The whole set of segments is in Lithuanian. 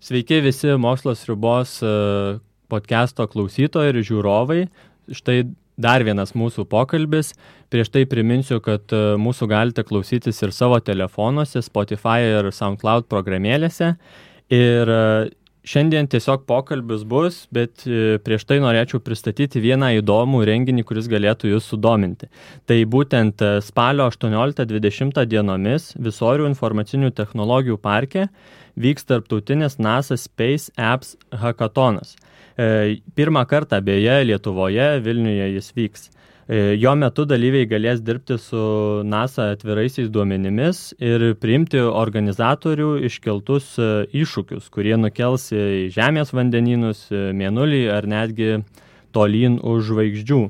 Sveiki visi mokslos ribos e, podcast'o klausytojai ir žiūrovai. Štai dar vienas mūsų pokalbis. Prieš tai priminsiu, kad e, mūsų galite klausytis ir savo telefonuose, Spotify ir SoundCloud programėlėse. Ir e, Šiandien tiesiog pokalbis bus, bet e, prieš tai norėčiau pristatyti vieną įdomų renginį, kuris galėtų jūs sudominti. Tai būtent spalio 18-20 dienomis Visorių informacinių technologijų parke vyks tarptautinis NASA Space Apps Hackatonas. E, pirmą kartą beje Lietuvoje, Vilniuje jis vyks. E, jo metu dalyviai galės dirbti su NASA atviraisiais duomenimis ir priimti organizatorių iškeltus e, iššūkius, kurie nukels į Žemės vandenynus, Mėnulį ar netgi tolyn už žvaigždžių.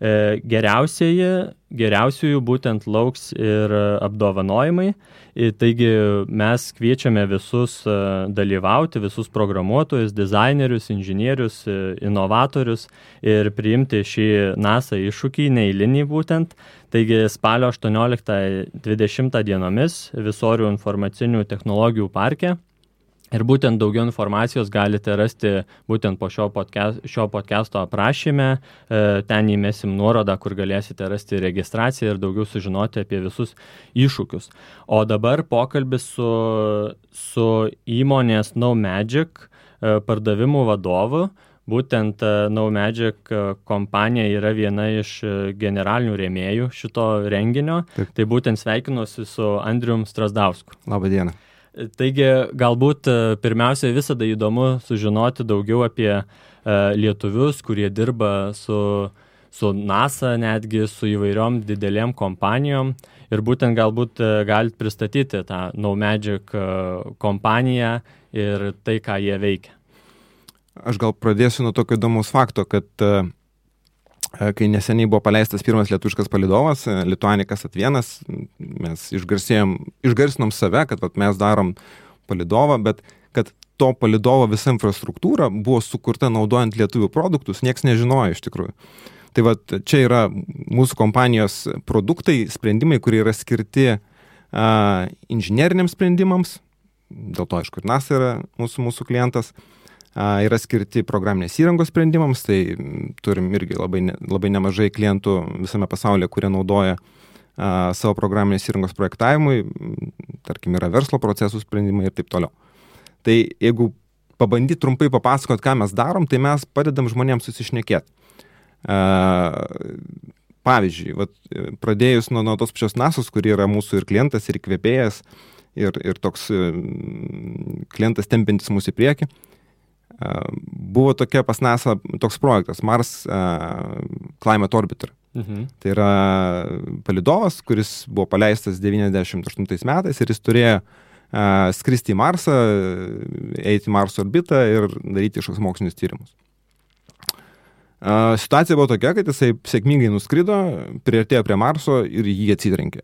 Geriausieji, geriausiųjų būtent lauks ir apdovanojimai Taigi mes kviečiame visus e, dalyvauti, visus programuotojus, dizainerius, inžinierius, e, inovatorius ir priimti šį NASA iššūkį, neįlinį būtent. Taigi spalio 18-20 dienomis Visorių informacinių technologijų parke Ir būtent daugiau informacijos galite rasti būtent po šio, podcast, šio podcast'o aprašyme. E, ten įmesim nuorodą, kur galėsite rasti registraciją ir daugiau sužinoti apie visus iššūkius. O dabar pokalbis su, su įmonės No Magic e, pardavimų vadovu. Būtent e, No Magic kompanija yra viena iš generalinių rėmėjų šito renginio. Taip. Tai būtent sveikinuosi su Andrium Strasdausku. Labą dieną. Taigi galbūt e, pirmiausia visada įdomu sužinoti daugiau apie e, lietuvius, kurie dirba su, su NASA, netgi su įvairiom didelėm kompanijom. Ir būtent galbūt e, galite pristatyti tą No Magic kompaniją ir tai, ką jie veikia. Aš gal pradėsiu nuo tokio įdomus fakto, kad kai neseniai buvo paleistas pirmas lietuviškas palidovas, e, Lituanikas Atvienas, mes išgarsinom save, kad vat, mes darom palidovą, bet kad to palidovo visa infrastruktūra buvo sukurta naudojant lietuvių produktus, nieks nežinojo iš tikrųjų. Tai va, čia yra mūsų kompanijos produktai, sprendimai, kurie yra skirti a, inžinieriniams sprendimams, dėl to, aišku, ir NASA yra mūsų, mūsų klientas, yra skirti programinės įrangos sprendimams, tai turim irgi labai, labai nemažai klientų visame pasaulyje, kurie naudoja savo programinės įrangos projektavimui, tarkim, yra verslo procesų sprendimai ir taip toliau. Tai jeigu pabandyti trumpai papasakot, ką mes darom, tai mes padedam žmonėms susišnekėti. Pavyzdžiui, vat, pradėjus nuo, nuo tos pačios NASOS, kuri yra mūsų ir klientas, ir įkvėpėjas, ir, ir toks klientas tempintis mūsų į priekį, Buvo tokia pas NASA toks projektas Mars Climate Orbiter. Mhm. Tai yra palidovas, kuris buvo paleistas 98 metais ir jis turėjo uh, skristi į Marsą, eiti į Marso orbitą ir daryti kažkokius mokslinius tyrimus. Uh, situacija buvo tokia, kad jisai sėkmingai nuskrido, prieartėjo prie Marso ir jį atsitrenkė.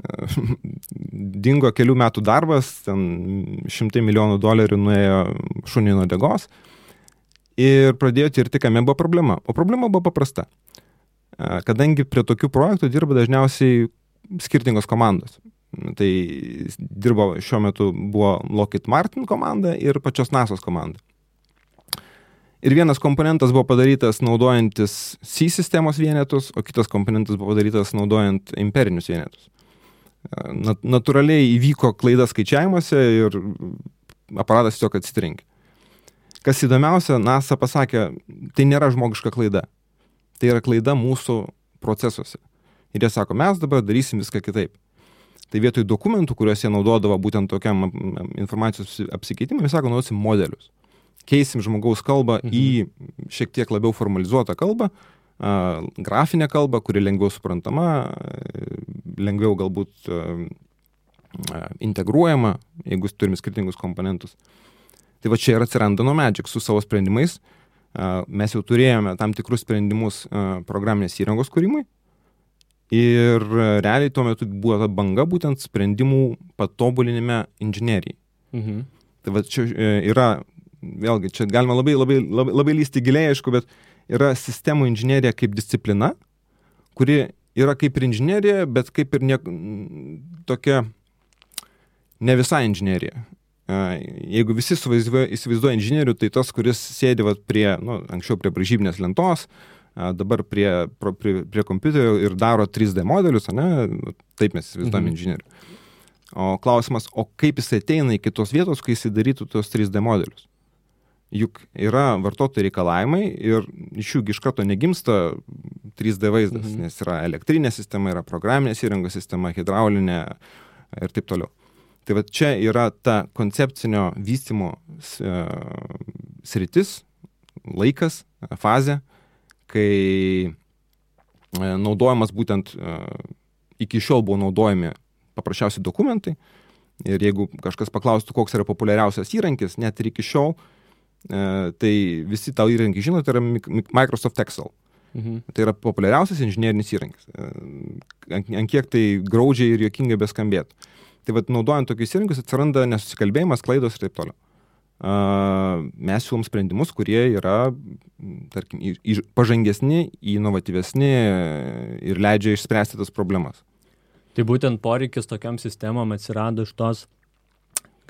dingo kelių metų darbas, ten šimtai milijonų dolerių nuėjo šuniai nuo degos ir pradėjo tirti, kame buvo problema. O problema buvo paprasta. Kadangi prie tokių projektų dirba dažniausiai skirtingos komandos. Tai dirbo šiuo metu buvo Lockheed Martin komanda ir pačios NASOS komanda. Ir vienas komponentas buvo padarytas naudojantis C sistemos vienetus, o kitas komponentas buvo padarytas naudojant imperinius vienetus natūraliai įvyko klaida skaičiavimuose ir aparatas tiesiog atsitrenkė. Kas įdomiausia, NASA pasakė, tai nėra žmogiška klaida. Tai yra klaida mūsų procesuose. Ir jie sako, mes dabar darysim viską kitaip. Tai vietoj dokumentų, kuriuos jie naudodavo būtent tokiam informacijos apsikeitimui, jie sako, naudosim modelius. Keisim žmogaus kalbą mhm. į šiek tiek labiau formalizuotą kalbą, grafinę kalbą, kuri lengviau suprantama, lengviau galbūt integruojama, jeigu turim skirtingus komponentus. Tai va čia ir atsiranda nuo Magic su savo sprendimais. Mes jau turėjome tam tikrus sprendimus programinės įrangos kūrimui. Ir realiai tuo metu buvo ta banga būtent sprendimų patobulinime inžinerijai. Mhm. Tai va čia e, yra, vėlgi, čia galima labai, labai, labai, labai lysti giliai, aišku, bet uh, yra sistemų inžinierija kaip disciplina, kuri yra kaip ir inžinierija, bet kaip ir ne, tokia ne visai inžinierija. Jeigu visi įsivaizduoja inžinierių, tai tas, kuris sėdi vat, prie, nu, anksčiau prie bražybinės lentos, dabar prie, prie, prie kompiuterio ir daro 3D modelius, ne, taip mes įsivaizduojame mhm. inžinierių. O klausimas, o kaip jis ateina iki tos vietos, kai jis darytų tos 3D modelius? Juk yra vartotojų reikalavimai ir iš jų iš karto negimsta 3D vaizdas, mhm. nes yra elektrinė sistema, yra programinės įrangos sistema, hidraulinė ir taip toliau. Tai va čia yra ta koncepcinio vystimo e, sritis, laikas, fazė, kai e, naudojamas būtent e, iki šiol buvo naudojami paprasčiausi dokumentai. Ir jeigu kažkas paklaustų, koks yra populiariausias įrankis, net ir iki šiol, tai visi tau įrankį žino, tai yra Microsoft Excel. Mhm. Tai yra populiariausias inžinierinis įrankis. Ant, ant kiek tai graudžiai ir jokingai beskambėtų. Tai vad naudojant tokius įrankius atsiranda nesusikalbėjimas, klaidos ir taip toliau. Uh, mes siūlom sprendimus, kurie yra, tarkim, pažangesni, inovatyvesni ir leidžia išspręsti tas problemas. Tai būtent poreikis tokiam sistemom atsirado iš tos,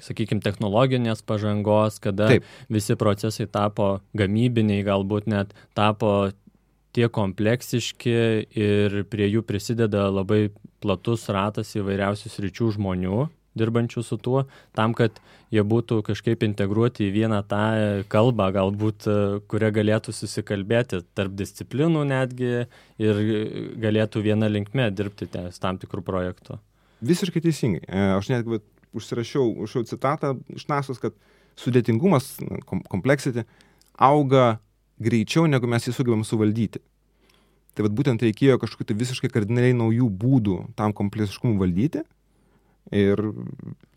sakykime, technologinės pažangos, kada Taip. visi procesai tapo gamybiniai, galbūt net tapo tiek kompleksiški ir prie jų prisideda labai platus ratas įvairiausių sričių žmonių dirbančių su tuo, tam, kad jie būtų kažkaip integruoti į vieną tą kalbą, galbūt, kurią galėtų susikalbėti tarp disciplinų netgi ir galėtų vieną linkmę dirbti ties tam tikrų projektų. Visiškai teisingai. E, aš netgi užsirašiau, užsiau citatą iš nasos, kad sudėtingumas, kompleksity, auga greičiau, negu mes jį sugebam suvaldyti. Tai vad būtent reikėjo kažkokių tai visiškai kardinaliai naujų būdų tam kompleksiškumui valdyti. Ir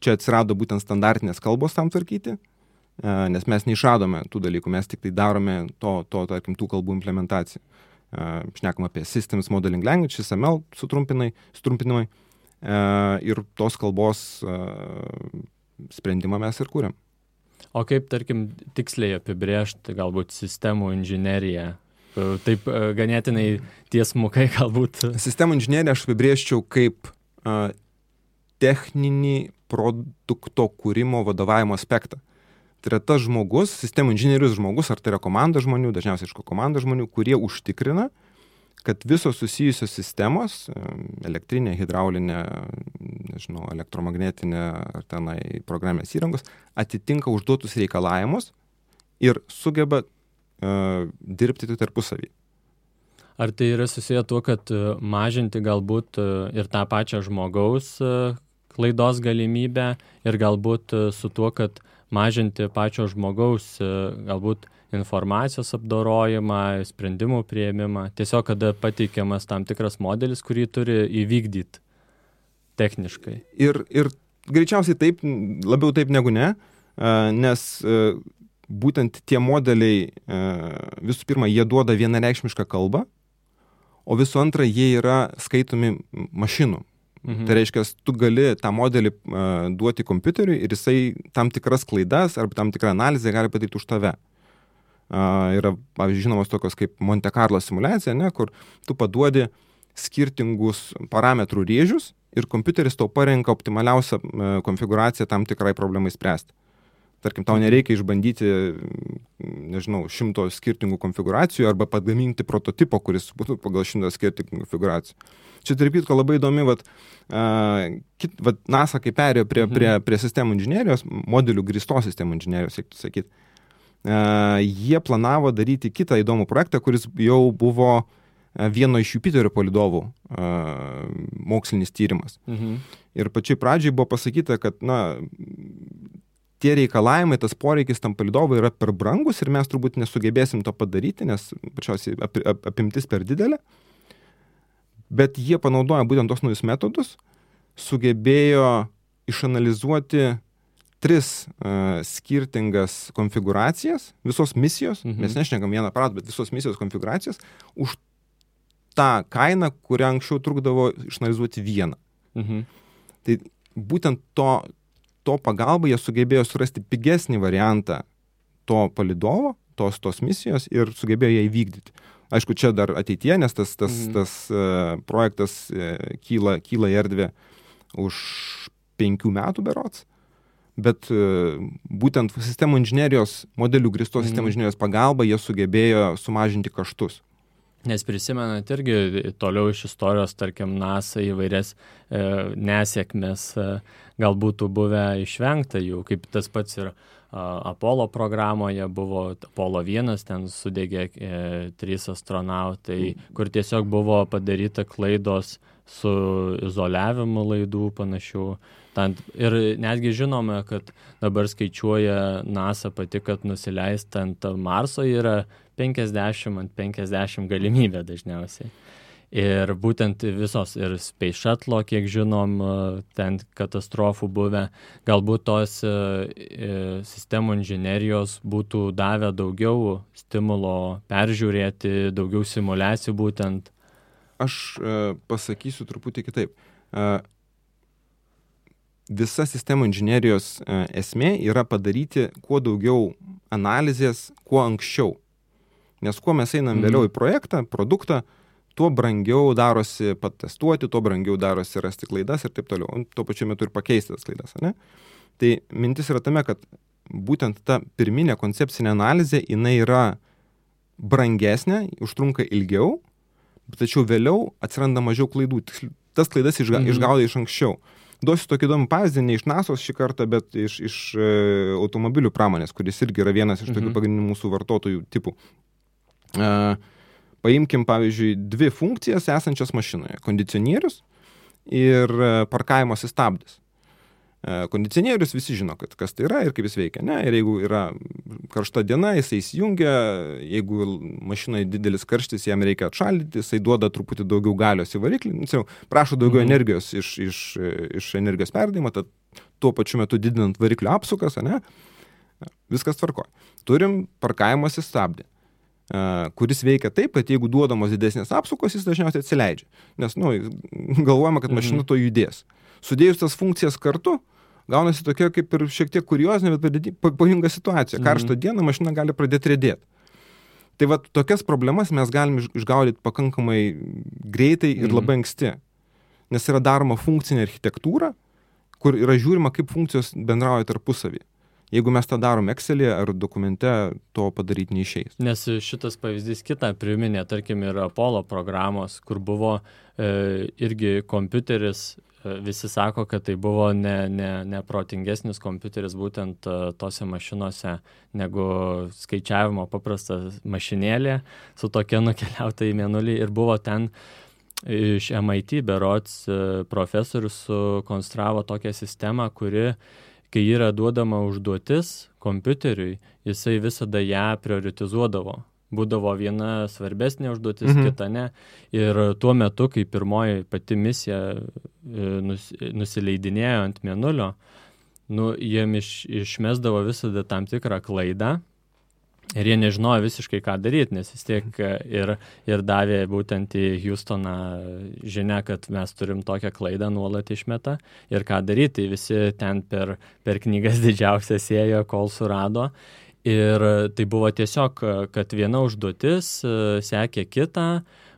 čia atsirado būtent standartinės kalbos tam tvarkyti, e, nes mes neišradome tų dalykų, mes tik tai darome to, to tarkim, tų kalbų implementaciją. E, šnekam apie Systems Modeling Language, SML sutrumpinimai. E, ir tos kalbos sprendimą mes ir kūrėm. O kaip, tarkim, tiksliai apibrėžti galbūt sistemų inžineriją? E, taip e, ganėtinai tiesmukai galbūt. Sistemų inžineriją aš apibrėžčiau kaip techninį produkto kūrimo vadovavimo aspektą. Tai yra tas žmogus, sistemų inžinierius žmogus, ar tai yra komanda žmonių, dažniausiai aišku komanda žmonių, kurie užtikrina, kad visos susijusios sistemos, elektrinė, hidraulinė, nežinau, elektromagnetinė ar tenai programės įrangos, atitinka užduotus reikalavimus ir sugeba uh, dirbti tik tarpusavį. Ar tai yra susiję tuo, kad e, mažinti galbūt e, ir tą pačią žmogaus klaidos galimybę ir galbūt su tuo, kad mažinti pačio žmogaus galbūt informacijos apdorojimą, sprendimų prieimimą, tiesiog kada pateikiamas tam tikras modelis, kurį turi įvykdyti techniškai. Ir, ir greičiausiai taip, labiau taip negu ne, nes būtent tie modeliai, visų pirma, jie duoda vienareikšmišką kalbą, o visų antra, jie yra skaitomi mašinų. Mhm. Tai reiškia, tu gali tą modelį duoti kompiuteriui ir jisai tam tikras klaidas arba tam tikrą analizę gali padaryti už tave. Mhm yra, pavyzdžiui, žinomos tokios kaip Monte Carlo simulacija, ne, kur tu paduodi skirtingus parametrų rėžius ir kompiuteris tau parenka optimaliausią e, konfiguraciją tam tikrai problemai spręsti. Tarkim, tau nereikia išbandyti, nežinau, šimto skirtingų konfiguracijų arba pagaminti prototipo, kuris būtų pagal šimtą skirtingų konfiguracijų. Čia, tarp kitko, labai įdomi, vat, uh, kit, vat NASA, kai perėjo prie, prie, mhm. prie sistemų inžinierijos, modelių grįstos sistemų inžinierijos, reiktų sakyti, jie planavo daryti kitą įdomų projektą, kuris jau buvo vieno iš Jupiterio palidovų mokslinis tyrimas. Mhm. Ir pačiai pradžiai buvo pasakyta, kad, na, tie reikalavimai, tas poreikis tam palidovui yra per brangus ir mes turbūt nesugebėsim to padaryti, nes pačiausiai ap, ap, apimtis per didelė. Bet jie panaudoja būtent tos naujus metodus, sugebėjo išanalizuoti tris uh, skirtingas konfiguracijas visos misijos, mhm. mes nešnekam vieną aparatą, bet visos misijos konfiguracijas, už tą kainą, kurią anksčiau trukdavo išanalizuoti vieną. Mhm. Tai būtent to, to pagalba jie sugebėjo surasti pigesnį variantą to palidovo, tos, tos misijos ir sugebėjo ją įvykdyti. Aišku, čia dar ateitie, nes tas, tas, mhm. tas uh, projektas uh, kyla, kyla į erdvę už penkių metų berots, bet e, būtent sistemų inžinierijos, modelių gristos sistemų Mhm. inžinierijos pagalba jie sugebėjo sumažinti kaštus. Nes prisimenat irgi toliau iš istorijos, tarkim, NASA įvairias e, nesėkmės e, gal būtų buvę išvengta jų, kaip tas pats ir Apollo programoje buvo Apollo 1, ten sudegė e, trys astronautai, kur tiesiog buvo padaryta klaidos su izoliavimu laidų panašių. Tant, ir netgi žinome, kad dabar skaičiuoja NASA pati, kad nusileisti ant Marso yra 50 ant 50 galimybė dažniausiai. Ir būtent visos ir Space Shuttle, kiek žinom, ten katastrofų buvę, galbūt tos e, e, sistemų inžinerijos būtų davę daugiau stimulo peržiūrėti, daugiau simulacijų būtent. Aš e, pasakysiu truputį kitaip. Visa sistemų inžinerijos e, esmė yra padaryti kuo daugiau analizės, kuo anksčiau. Nes kuo mes einam Mhm. vėliau į projektą, produktą, tuo brangiau darosi patestuoti, tuo brangiau darosi rasti klaidas ir taip toliau. O tuo pačiu metu ir pakeisti tas klaidas, ne? Tai mintis yra tame, kad būtent ta pirminė koncepcinė analizė, jinai yra brangesnė, užtrunka ilgiau, tačiau vėliau atsiranda mažiau klaidų. Tas klaidas išga, Mhm. išgaudai iš anksčiau. Duosiu tokį įdomų pavyzdį, ne iš NASOS šį kartą, bet iš, iš e, automobilių pramonės, kuris irgi yra vienas iš tokių Mhm. pagrindinių mūsų vartotojų tipų. E, paimkim, pavyzdžiui, dvi funkcijas esančias mašinoje - kondicionierius ir e, parkavimosi stabdis. E, Kondicionierius visi žino, kad, kas tai yra ir kaip jis veikia. Ne? Ir jeigu yra karšta diena, jisai įsijungia, jeigu mašinai didelis karštis, jam reikia atšaldyti, jisai duoda truputį daugiau galios į variklį, nu, tiksliau, prašo daugiau Mhm. energijos iš, iš, iš energijos perdavimo, tad tuo pačiu metu didinant variklio apsukas, ne? viskas tvarko. Turim parkavimosi stabdį e, kuris veikia taip, kad jeigu duodamos didesnės apsukos, jis dažniausiai atsileidžia. Nes, nu, galvojama, kad mašina Mhm. to judės. Sudėjus tas funkcijas kartu, gaunasi tokia kaip ir šiek tiek kuriozinė, bet pavojinga situacija. Mhm. Karštą dieną mašina gali pradėti rėdėti. Tai va tokias problemas mes galim iš- išgaudyti pakankamai greitai ir Mhm. labai anksti. Nes yra daroma funkcinė architektūra, kur yra žiūrima, kaip funkcijos bendrauja tarpusavį. Jeigu mes tą darom Excel'e ar dokumente, to padaryti neišeis. Nes šitas pavyzdys kitą priminė, tarkim, ir Apollo programos, kur buvo e, irgi kompiuteris, visi sako, kad tai buvo ne, ne, neprotingesnis kompiuteris būtent e, tose mašinose negu skaičiavimo paprasta mašinėlė su tokia nukeliauta į mėnulį ir buvo ten iš MIT berots e, profesorius sukonstravo tokią sistemą, kuri kai yra duodama užduotis kompiuteriui, jisai visada ją prioritizuodavo. Būdavo viena svarbesnė užduotis, Mhm. kita ne. Ir tuo metu, kai pirmoji pati misija e, nus, nusileidinėjo ant mėnulio, nu, jiem iš, išmesdavo visada tam tikrą klaidą. Ir jie nežinojo visiškai, ką daryti, nes vis tiek e, ir, ir davė būtent į Houstoną žinę, kad mes turim tokią klaidą nuolat išmeta ir ką daryti. Visi ten per, per knygas didžiausias ėjo, kol surado. Ir tai buvo tiesiog, kad viena užduotis e, sekė kitą,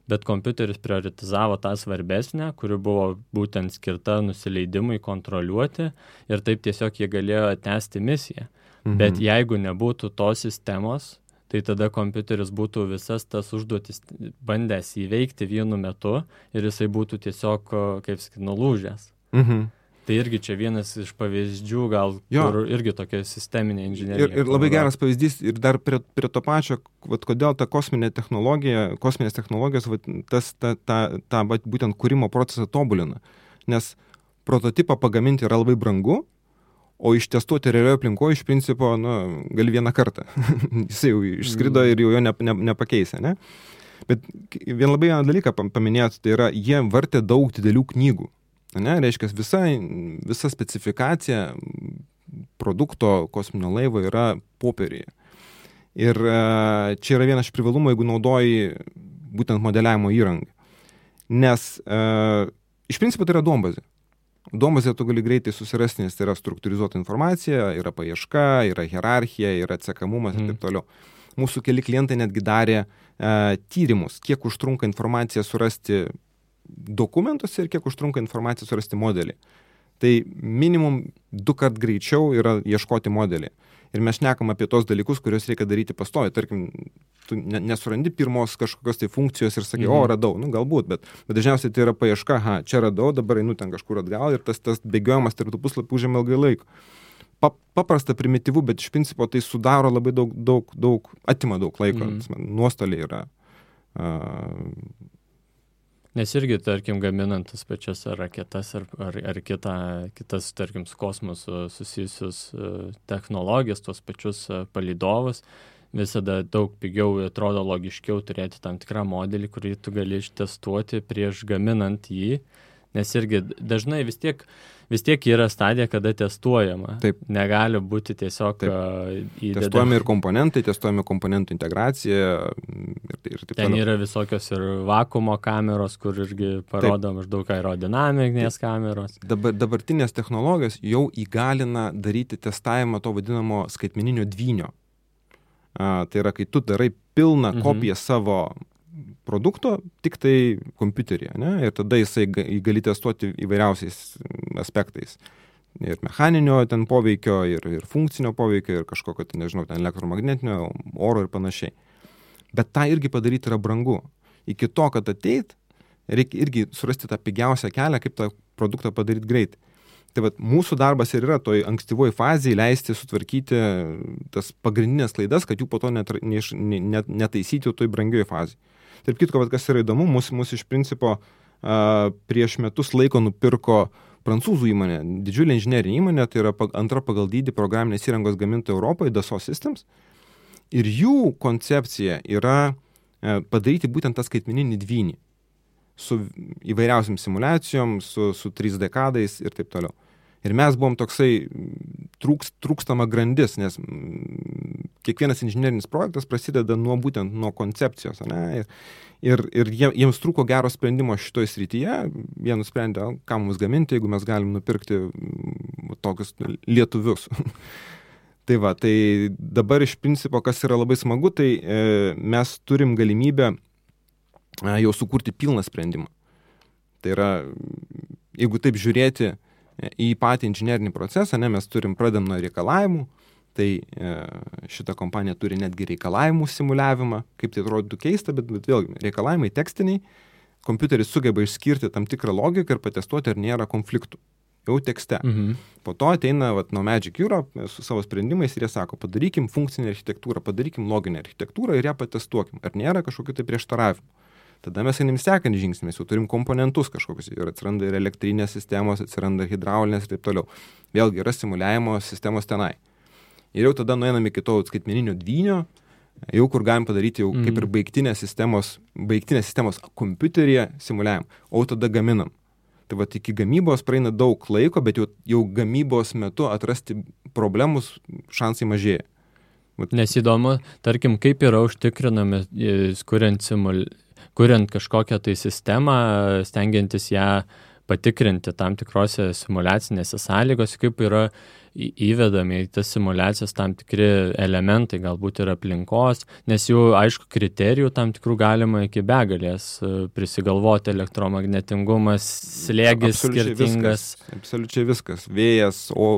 bet kompiuteris prioritizavo tą svarbesnę, kuri buvo būtent skirta nusileidimui kontroliuoti ir taip tiesiog jie galėjo tęsti misiją. Mhm. Bet jeigu nebūtų tos sistemos, tai tada kompiuteris būtų visas tas užduotis bandęs įveikti vienu metu ir jisai būtų tiesiog, o, kaip sakyti, nulūžęs. Mhm. Tai irgi čia vienas iš pavyzdžių, gal, Jo. kur irgi tokia sisteminė inžinierija. Ir, ir labai yra. geras pavyzdys, ir dar prie, prie to pačio, vat, kodėl ta kosminė technologija, kosminės technologijos, vat, tas, ta, ta, ta vat, būtent kūrimo procesą tobulina. Nes prototipą pagaminti yra labai brangu, o ištestuoti realioje aplinkoje iš principo, nu, gali vieną kartą. Jis jau išskrido Mm. ir jau jo ne, ne, nepakeisi, ne? Bet vien labai vieną dalyką pam- paminėjot, tai yra, jie vartė daug didelių knygų. Ne, reiškia, visa, visa specifikacija produkto kosminio laivo yra popierėje. Ir e, čia yra vienas iš privalumų, jeigu naudoji būtent modeliavimo įrangą. Nes e, iš principo tai yra duombazė. Duombazė tu gali greitai susirasti, nes tai yra struktūrizuota informacija, yra paieška, yra hierarchija, yra atsekamumas ir Mhm. taip toliau. Mūsų keli klientai netgi darė e, tyrimus, kiek užtrunka informaciją surasti dokumentuose ir kiek užtrunka informaciją surasti modelį. tai minimum du kart greičiau yra ieškoti modelį. Ir mes šnekam apie tos dalykus, kuriuos reikia daryti pastovi. Tarkim, tu nesurandi pirmos kažkokios tai funkcijos ir sakai, mhm. o radau, nu galbūt, bet, bet dažniausiai tai yra paieška, ha, čia radau, dabar einu ten kažkur atgal ir tas, tas bėgiojimas tarp tų puslapių užėmė ilgai laiko. Pa, paprasta, primityvu, bet iš principo tai sudaro labai daug, daug, daug atima daug laiko, mhm. nuostoliai yra. Uh, Nes irgi, tarkim, gaminant tas pačias raketas ar, ar, ar kita, kitas, tarkim, su kosmosu susijusius e, technologijas, tuos pačius e, palidovus, visada daug pigiau atrodo logiškiau turėti tam tikrą modelį, kurį tu gali ištestuoti prieš gaminant jį, nes irgi dažnai vis tiek vis tiek yra stadija, kada testuojama. Taip. Negali būti tiesiog taip. įdedami. Testuojami ir komponentai, testuojami komponentų integracija ir, ir taip Ten toliau. yra visokios ir vakumo kameros, kur irgi parodo taip. maždaug aerodinaminės kameros. Dabar, dabartinės technologijos jau įgalina daryti testavimą to vadinamo skaitmeninio dvynio. A, tai yra, kai tu darai pilną mhm. kopiją savo produkto tik tai kompiuteryje, ne? ir tada jisai gali testuoti įvairiausiais aspektais. Ir mechaninio ten poveikio, ir, ir funkcinio poveikio, ir kažkokio, ten, nežinau, ten elektromagnetinio, oro ir panašiai. Bet tą irgi padaryti yra brangu. Iki to, kad ateit, reikia irgi surasti tą pigiausią kelią, kaip tą produktą padaryti greitai. Tai vad mūsų darbas ir yra toj ankstyvoji fazėje leisti sutvarkyti tas pagrindinės klaidas, kad jų po to net, neiš, net, netaisyti toj brangioji fazėje. Tarp kitko, kas yra įdomu, mūsų, mūsų iš principo a, prieš metus laiko nupirko prancūzų įmonė, didžiulė inžinerinė įmonė, tai yra antra pagal dydį programinės įrangos gamintoja Europoje, Dassault Systems. Ir jų koncepcija yra a, padaryti būtent tą skaitmeninį dvynį su įvairiausiam simulacijom, su, su 3D kadais ir taip toliau. Ir mes buvom toksai trūks, trūkstama grandis, nes kiekvienas inžinerinis projektas prasideda nuo būtent nuo koncepcijos. Ne? Ir, ir, ir jie, jiems trūko gero sprendimo šitoje srityje. Jie nusprendė, ką mums gaminti, jeigu mes galim nupirkti tokius lietuvius. tai va, tai dabar iš principo, kas yra labai smagu, tai e, mes turim galimybę e, jau sukurti pilną sprendimą. Tai yra, jeigu taip žiūrėti, į patį inžinerinį procesą, ne, mes turim, pradam nuo reikalavimų, tai e, šita kompanija turi netgi reikalavimų simuliavimą, kaip tai atrodytų keista, bet, bet vėlgi, reikalavimai tekstiniai, kompiuteris sugeba išskirti tam tikrą logiką ir patestuoti, ar nėra konfliktų. Jau tekste. Mhm. Po to ateina vat, nuo Magic Europe su savo sprendimais ir jie sako, padarykim funkcinę architektūrą, padarykim loginę architektūrą ir ją patestuokim, ar nėra kažkokių tai prieštaravimų. Tada mes einam sekantį žingsnį, mes jau turim komponentus kažkokius ir atsiranda ir elektrinės sistemos, atsiranda hidraulinės ir taip toliau. Vėlgi yra simuliavimo sistemos tenai. Ir jau tada nueinam iki to skaitmeninio dvynio, jau kur galim padaryti jau mm. kaip ir baigtinės sistemos, baigtinės sistemos kompiuteryje simuliavimą, o tada gaminam. Tai va iki gamybos praeina daug laiko, bet jau, jau gamybos metu atrasti problemus šansai mažėja. Nes įdomu, tarkim, kaip yra užtikrinami, e, kuriant simul kuriant kažkokią tai sistemą, stengiantis ją patikrinti tam tikrose simulacinėse sąlygose, kaip yra įvedami į tas simulacijas tam tikri elementai, galbūt ir aplinkos, nes jų, aišku, kriterijų tam tikrų galima iki begalės e, prisigalvoti elektromagnetingumas, slėgis absoliučiai skirtingas. Viskas, absoliučiai viskas. Vėjas, o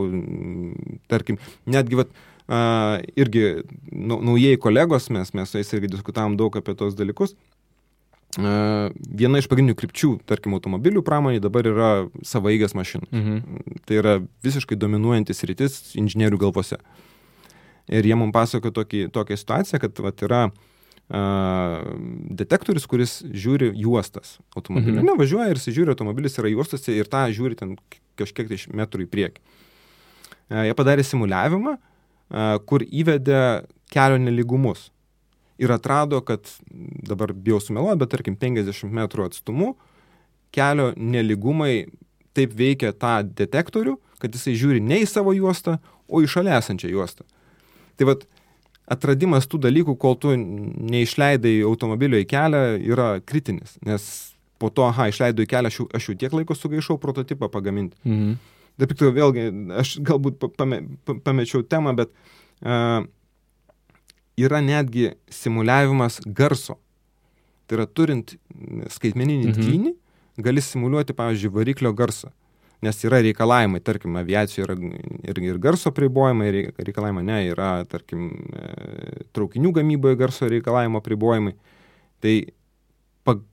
tarkim, netgi vat, uh, irgi naujieji kolegos, mes, mes su jais irgi diskutavom daug apie tos dalykus, viena iš pagrindinių krypčių, tarkim, automobilių pramonė dabar yra savaigės mašinos. Mhm. Tai yra visiškai dominuojantis rytis inžinierių galvose. Ir jie mums pasako tokį, tokią situaciją, kad vat, yra uh, detektorius, kuris žiūri juostas automobilio. Mhm. Nevažiuoja ir jis žiūri, automobilis yra juostose ir tą žiūri ten kažkiek tai metrų į priekį. Uh, jie padarė simuliavimą, uh, kur įvedė kelio neligumus ir atrado, kad dabar bijau sumeluoti, bet tarkim 50 metrų atstumu kelio neligumai taip veikia tą detektorių, kad jisai žiūri ne į savo juostą, o į šalia esančią juostą. Tai vad atradimas tų dalykų, kol tu neišleidai automobilio į kelią, yra kritinis, nes po to, aha, išleidau į kelią, aš jau, aš jau tiek laiko sugaišau prototipą pagaminti. Mhm. Taip, vėlgi, aš galbūt pame, pamečiau temą, bet uh, yra netgi simuliavimas garso. Tai yra turint skaitmeninį mhm. dvynį, gali simuliuoti, pavyzdžiui, variklio garsą. nes yra reikalavimai, tarkim, aviacijoje yra ir, ir garso pribojimai, reikalavimai, ne, yra, tarkim, e, traukinių gamyboje garso reikalavimo pribojimai. Tai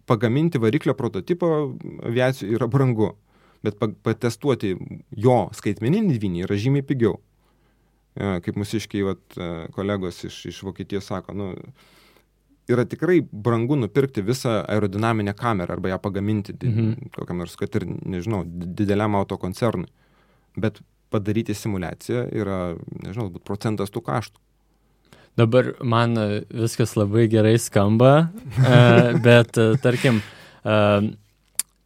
pagaminti variklio prototipą aviacijoje yra brangu, bet patestuoti jo skaitmeninį dvinį yra žymiai pigiau. E, kaip mūsiškiai vat, e, kolegos iš, iš Vokietijos sako, nu, yra tikrai brangu nupirkti visą aerodinaminę kamerą arba ją pagaminti mhm. kokiam nors, kad ir, nežinau, dideliam autokoncernui. Bet padaryti simulaciją yra, nežinau, galbūt procentas tų kaštų. Dabar man viskas labai gerai skamba, e, bet tarkim,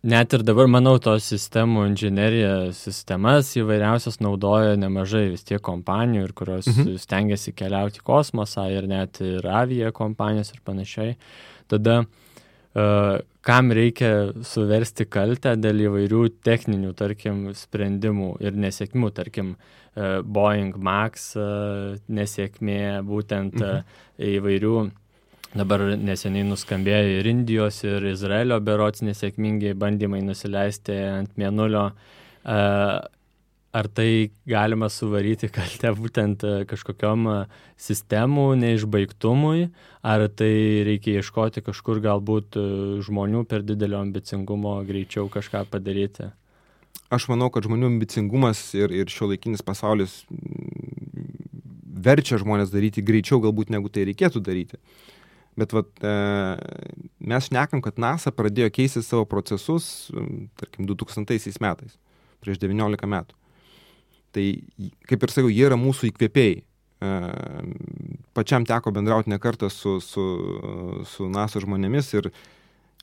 net ir dabar, manau, tos sistemų inžinierija sistemas įvairiausias naudoja nemažai vis tiek kompanijų, ir kurios mhm. stengiasi keliauti į kosmosą ir net ir avia kompanijos ir panašiai. Tada uh, kam reikia suversti kaltę dėl įvairių techninių, tarkim, sprendimų ir nesėkmių, tarkim, uh, Boeing Max uh, nesėkmė, būtent uh, įvairių Dabar neseniai nuskambėjo ir Indijos, ir Izraelio berots nesėkmingi bandymai nusileisti ant mėnulio. Ar tai galima suvaryti kaltę būtent kažkokiam sistemų neišbaigtumui, ar tai reikia ieškoti kažkur galbūt žmonių per didelio ambicingumo greičiau kažką padaryti? Aš manau, kad žmonių ambicingumas ir, ir šio laikinis pasaulis verčia žmonės daryti greičiau galbūt negu tai reikėtų daryti. Uh, Bet vat, e, mes šnekam, kad NASA pradėjo keisti savo procesus, tarkim, 2000 metais, prieš 19 metų. Tai, kaip ir sakiau, jie yra mūsų įkvėpėjai. E, pačiam teko bendrauti ne kartą su, su, su NASA žmonėmis ir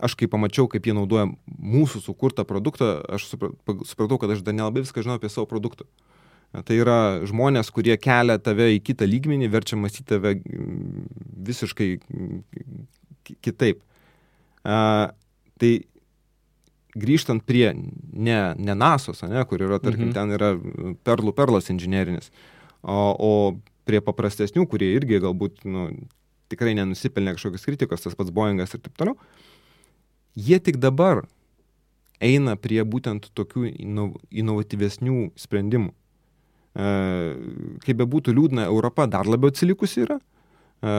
aš kai pamačiau, kaip jie naudoja mūsų sukurtą produktą, aš supratau, kad aš dar nelabai viską žinau apie savo produktą. Uh, Tai yra žmonės, kurie kelia tave į kitą lygmenį, verčia mąstyti tave mm, visiškai mm, kitaip. A, tai grįžtant prie ne, ne NASOS, ne, kur yra, tarkim, mhm. ten yra perlų perlas inžinierinis, o, o prie paprastesnių, kurie irgi galbūt nu, tikrai nenusipelnė kažkokios kritikos, tas pats Boeingas ir taip toliau, jie tik dabar eina prie būtent tokių inovatyvesnių sprendimų. E, kaip bebūtų liūdna, Europa dar labiau atsilikusi yra. E,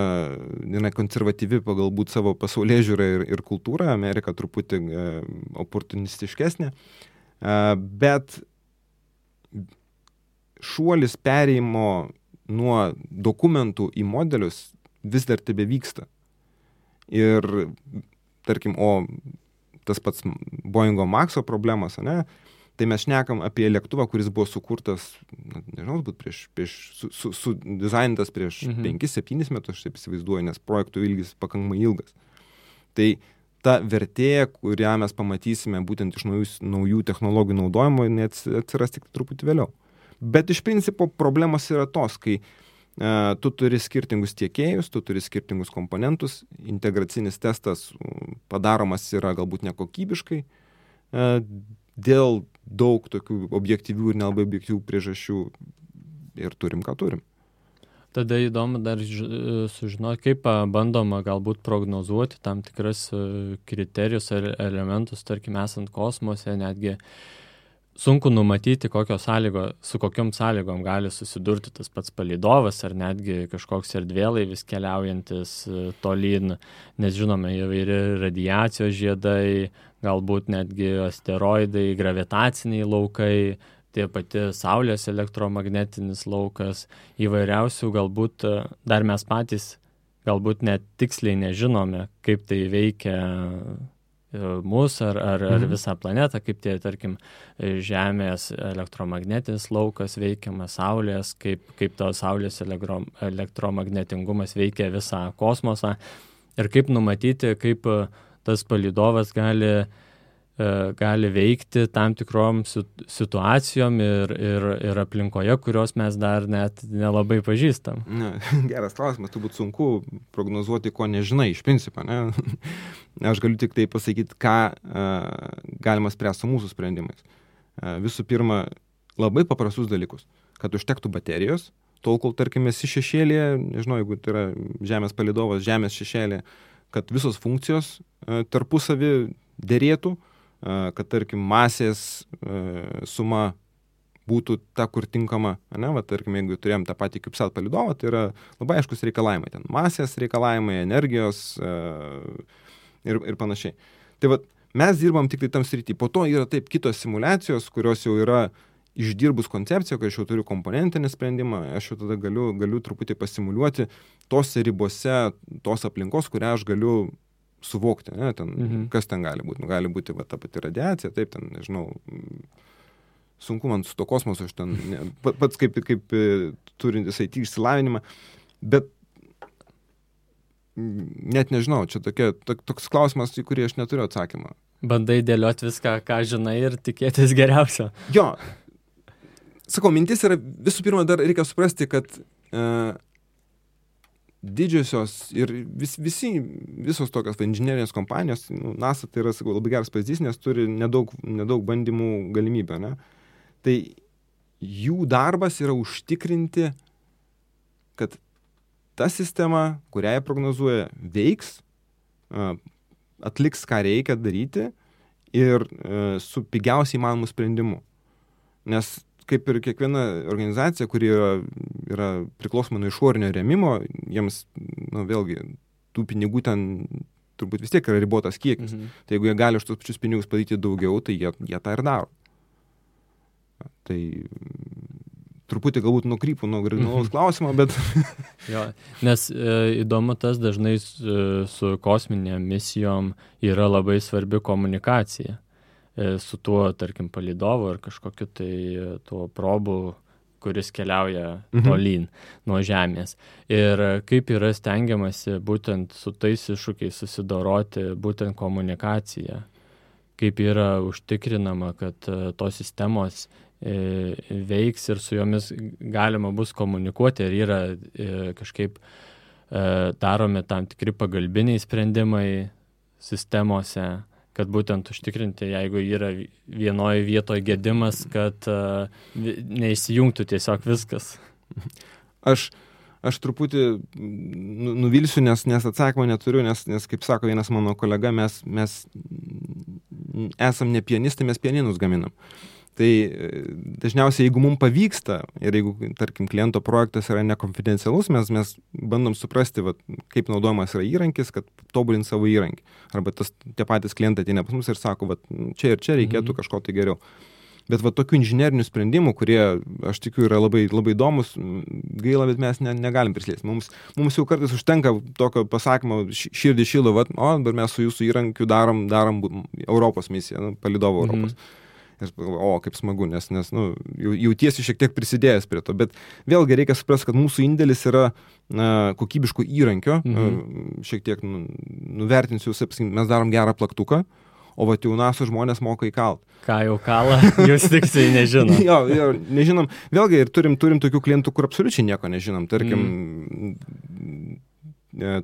jinai konservatyvi pagalbūt savo pasaulyje žiūrą ir, ir kultūrą, Amerika truputį e, oportunistiškesnė. Bet šuolis perėjimo nuo dokumentų į modelius vis dar tebe vyksta. Ir, tarkim, o tas pats Boeingo Maxo problemas, ne, tai mes šnekam apie lėktuvą, kuris buvo sukurtas, na, nežinau, būt prieš, prieš su, su, su dizainintas prieš mhm. 5-7 metus, aš taip įsivaizduoju, nes projektų ilgis pakankamai ilgas. Tai ta vertė, kurią mes pamatysime būtent iš naujus, naujų technologijų naudojimo, atsiras tik truputį vėliau. Bet iš principo problemos yra tos, kai uh, tu turi skirtingus tiekėjus, tu turi skirtingus komponentus, integracinis testas padaromas yra galbūt nekokybiškai, uh, dėl daug tokių objektyvių ir nelabai objektyvių priežasčių ir turim, ką turim. Tada įdomu dar sužinoti, kaip bandoma galbūt prognozuoti tam tikras kriterijus ar elementus, tarkim, esant kosmose, netgi sunku numatyti, sąlygo, su kokiam sąlygom gali susidurti tas pats palidovas ar netgi kažkoks erdvėlaivis keliaujantis tolyn, nes žinome, įvairi radiacijos žiedai, galbūt netgi asteroidai, gravitaciniai laukai, tie pati Saulės elektromagnetinis laukas, įvairiausių galbūt dar mes patys galbūt net tiksliai nežinome, kaip tai veikia e, mus ar, ar, ar mhm. visą planetą, kaip tie, tarkim, Žemės elektromagnetinis laukas veikiamas Saulės, kaip, kaip to Saulės elektro, elektromagnetingumas veikia visą kosmosą ir kaip numatyti, kaip tas palidovas gali, e, gali veikti tam tikrom situacijom ir, ir, ir aplinkoje, kurios mes dar net nelabai pažįstam. Ne, geras klausimas, turbūt sunku prognozuoti, ko nežinai iš principo. Ne? Aš galiu tik tai pasakyti, ką uh, galima spręsti su mūsų sprendimais. Uh, visų pirma, labai paprastus dalykus. Kad užtektų baterijos, tol kol, tarkim, esi šešėlėje, nežinau, jeigu tai yra Žemės palidovas, Žemės šešėlė, kad visos funkcijos E, tarpusavį dėrėtų, kad tarkim masės suma būtų ta, kur tinkama, ne, va, tarkim, jeigu turėjom tą patį CubeSat palidovą, tai yra labai aiškus reikalavimai, ten. Masės reikalavimai, energijos ir, ir panašiai. Tai va, mes dirbam tik tai tam srity, po to yra taip kitos simulacijos, kurios jau yra išdirbus koncepciją, kai aš jau turiu komponentinį sprendimą, aš jau tada galiu, galiu truputį pasimuliuoti tose ribose tos aplinkos, kurią aš galiu suvokti, ne, ten, mhm. kas ten gali būti. Nu, gali būti va, ta pati radiacija, taip, ten, nežinau, sunku man su to kosmosu, aš ten ne, pats kaip, kaip e, turintis IT išsilavinimą, bet net nežinau, čia tokia, toks klausimas, į kurį aš neturiu atsakymą. Bandai dėlioti viską, ką žinai ir tikėtis geriausio. Jo. Sakau, mintis yra, visų pirma, dar reikia suprasti, kad uh, didžiosios ir vis, visi, visos tokios inžinerinės kompanijos, nu, NASA tai yra, sakau, labai geras pavyzdys, nes turi nedaug, nedaug bandymų galimybę, ne? Tai jų darbas yra užtikrinti, kad ta sistema, kurią jie prognozuoja, veiks, atliks, ką reikia daryti ir su pigiausiai įmanomu sprendimu. Nes kaip ir kiekviena organizacija, kuri yra, yra priklausoma nuo išorinio remimo, jiems, nu, vėlgi, tų pinigų ten turbūt vis tiek yra ribotas kiekis. Mhm. Tai jeigu jie gali už tos pačius pinigus padaryti daugiau, tai jie, jie tą ir daro. Tai truputį galbūt nukrypų nuo originalaus mhm. klausimo, bet... jo, nes e, įdomu tas dažnai su, su kosminėm misijom yra labai svarbi komunikacija. E, su tuo, tarkim, palidovu ar kažkokiu tai e, tuo probu, kuris keliauja mhm. tolyn nuo Žemės. Ir kaip yra stengiamasi būtent su tais iššūkiais susidoroti, būtent komunikacija. Kaip yra užtikrinama, kad e, tos sistemos veiks ir su jomis galima bus komunikuoti, ar yra kažkaip daromi tam tikri pagalbiniai sprendimai sistemose kad būtent užtikrinti, jeigu yra vienoje vietoje gedimas, kad uh, neįsijungtų tiesiog viskas. Aš, aš truputį nu, nuvilsiu, nes, nes atsakymą neturiu, nes, nes, kaip sako vienas mano kolega, mes, mes esam ne pianistai, mes pianinus gaminam. Uh, Tai e, dažniausiai, jeigu mums pavyksta ir jeigu, tarkim, kliento projektas yra nekonfidencialus, mes, mes bandom suprasti, vat, kaip naudojamas yra įrankis, kad tobulint savo įrankį. Arba tas, tie patys klientai ateina pas mus ir sako, vat, čia ir čia reikėtų mhm. kažko tai geriau. Bet va tokių inžinierinių sprendimų, kurie, aš tikiu, yra labai, labai įdomus, gaila, bet mes ne, negalim prislėsti. Mums, mums jau kartais užtenka tokio pasakymo, širdį šilo, va, o dabar mes su jūsų įrankiu darom, darom Europos misiją, nu, palidovo Europos. Mhm. Ir o, kaip smagu, nes, nes nu, jautiesi šiek tiek prisidėjęs prie to. Bet vėlgi reikia suprasti, kad mūsų indėlis yra na, kokybiško įrankio. Mhm. Šiek tiek nu, nuvertinsiu, mes darom gerą plaktuką. O va, jau naso žmonės moka įkalt. Ką jau kala, jūs tiksliai nežinom. jo, jo, nežinom. Vėlgi, ir turim, turim tokių klientų, kur absoliučiai nieko nežinom. Tarkim, mm.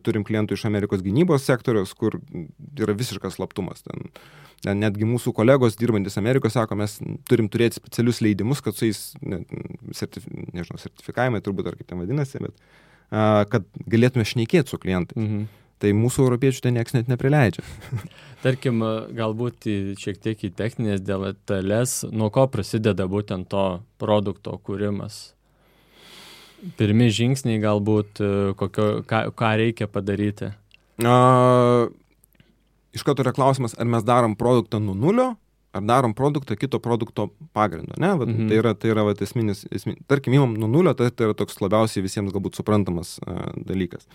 Turim klientų iš Amerikos gynybos sektoriaus, kur yra visiškas slaptumas. Ten netgi mūsų kolegos dirbantis Amerikoje sako, mes turim turėti specialius leidimus, kad su jais, ne, sertif, nežinau, sertifikavimai turbūt ar kaip ten vadinasi, bet a, kad galėtume šnekėti su klientais. Mhm. Tai mūsų europiečių ten niekas net neprileidžia. Tarkim, galbūt šiek tiek į techninės detalės, nuo ko prasideda būtent to produkto kūrimas? Pirmi žingsniai galbūt, kokio, ką, ką reikia padaryti? A, iš karto yra klausimas, ar mes darom produktą nuo nulio, ar darom produktą kito produkto pagrindu. Ne? Vat, mhm. Tai yra, tai yra vat, esminis, esminis, tarkim, įmam nuo nulio, tai, tai yra toks labiausiai visiems galbūt suprantamas uh, dalykas.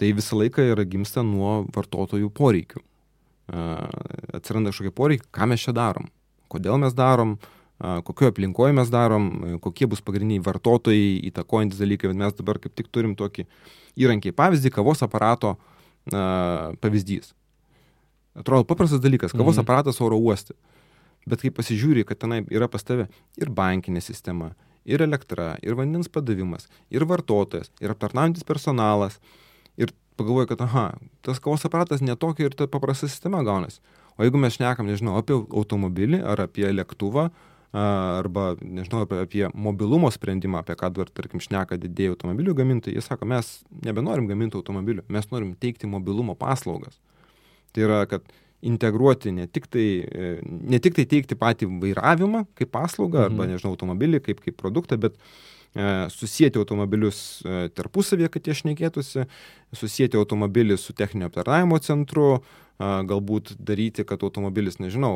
Tai visą laiką yra gimsta nuo vartotojų poreikių. Uh, atsiranda kažkokie poreikiai, ką mes čia darom, kodėl mes darom, uh, kokioje aplinkoje mes darom, kokie bus pagrindiniai vartotojai įtakojantis dalykai. Mes dabar kaip tik turim tokį įrankį, pavyzdį, kavos aparato uh, pavyzdys Atrodo paprastas dalykas, kavos mhm. aparatas oro uoste. Bet kai pasižiūri, kad tenai yra pas tave ir bankinė sistema, ir elektra, ir vandens padavimas, ir vartotojas, ir aptarnaujantis personalas, ir pagalvoji, kad, aha, tas kavos aparatas netokia ir ta paprasta sistema gaunasi. O jeigu mes šnekam, nežinau, apie automobilį ar apie lėktuvą, arba, nežinau, apie, apie mobilumo sprendimą, apie ką dabar, tarkim, šneka didėjai automobilių gamintojai, jie sako, mes nebenorim gaminti automobilių, mes norim teikti mobilumo paslaugas. Tai yra, kad integruoti ne tik tai, e, ne tik tai teikti patį vairavimą kaip paslaugą arba, Mhm. nežinau, automobilį kaip, kaip produktą, bet e, susijęti automobilius e, tarpusavėje, kad jie šnekėtųsi, susijęti automobilį su techninio aptarnavimo centru, a, galbūt daryti, kad automobilis, nežinau,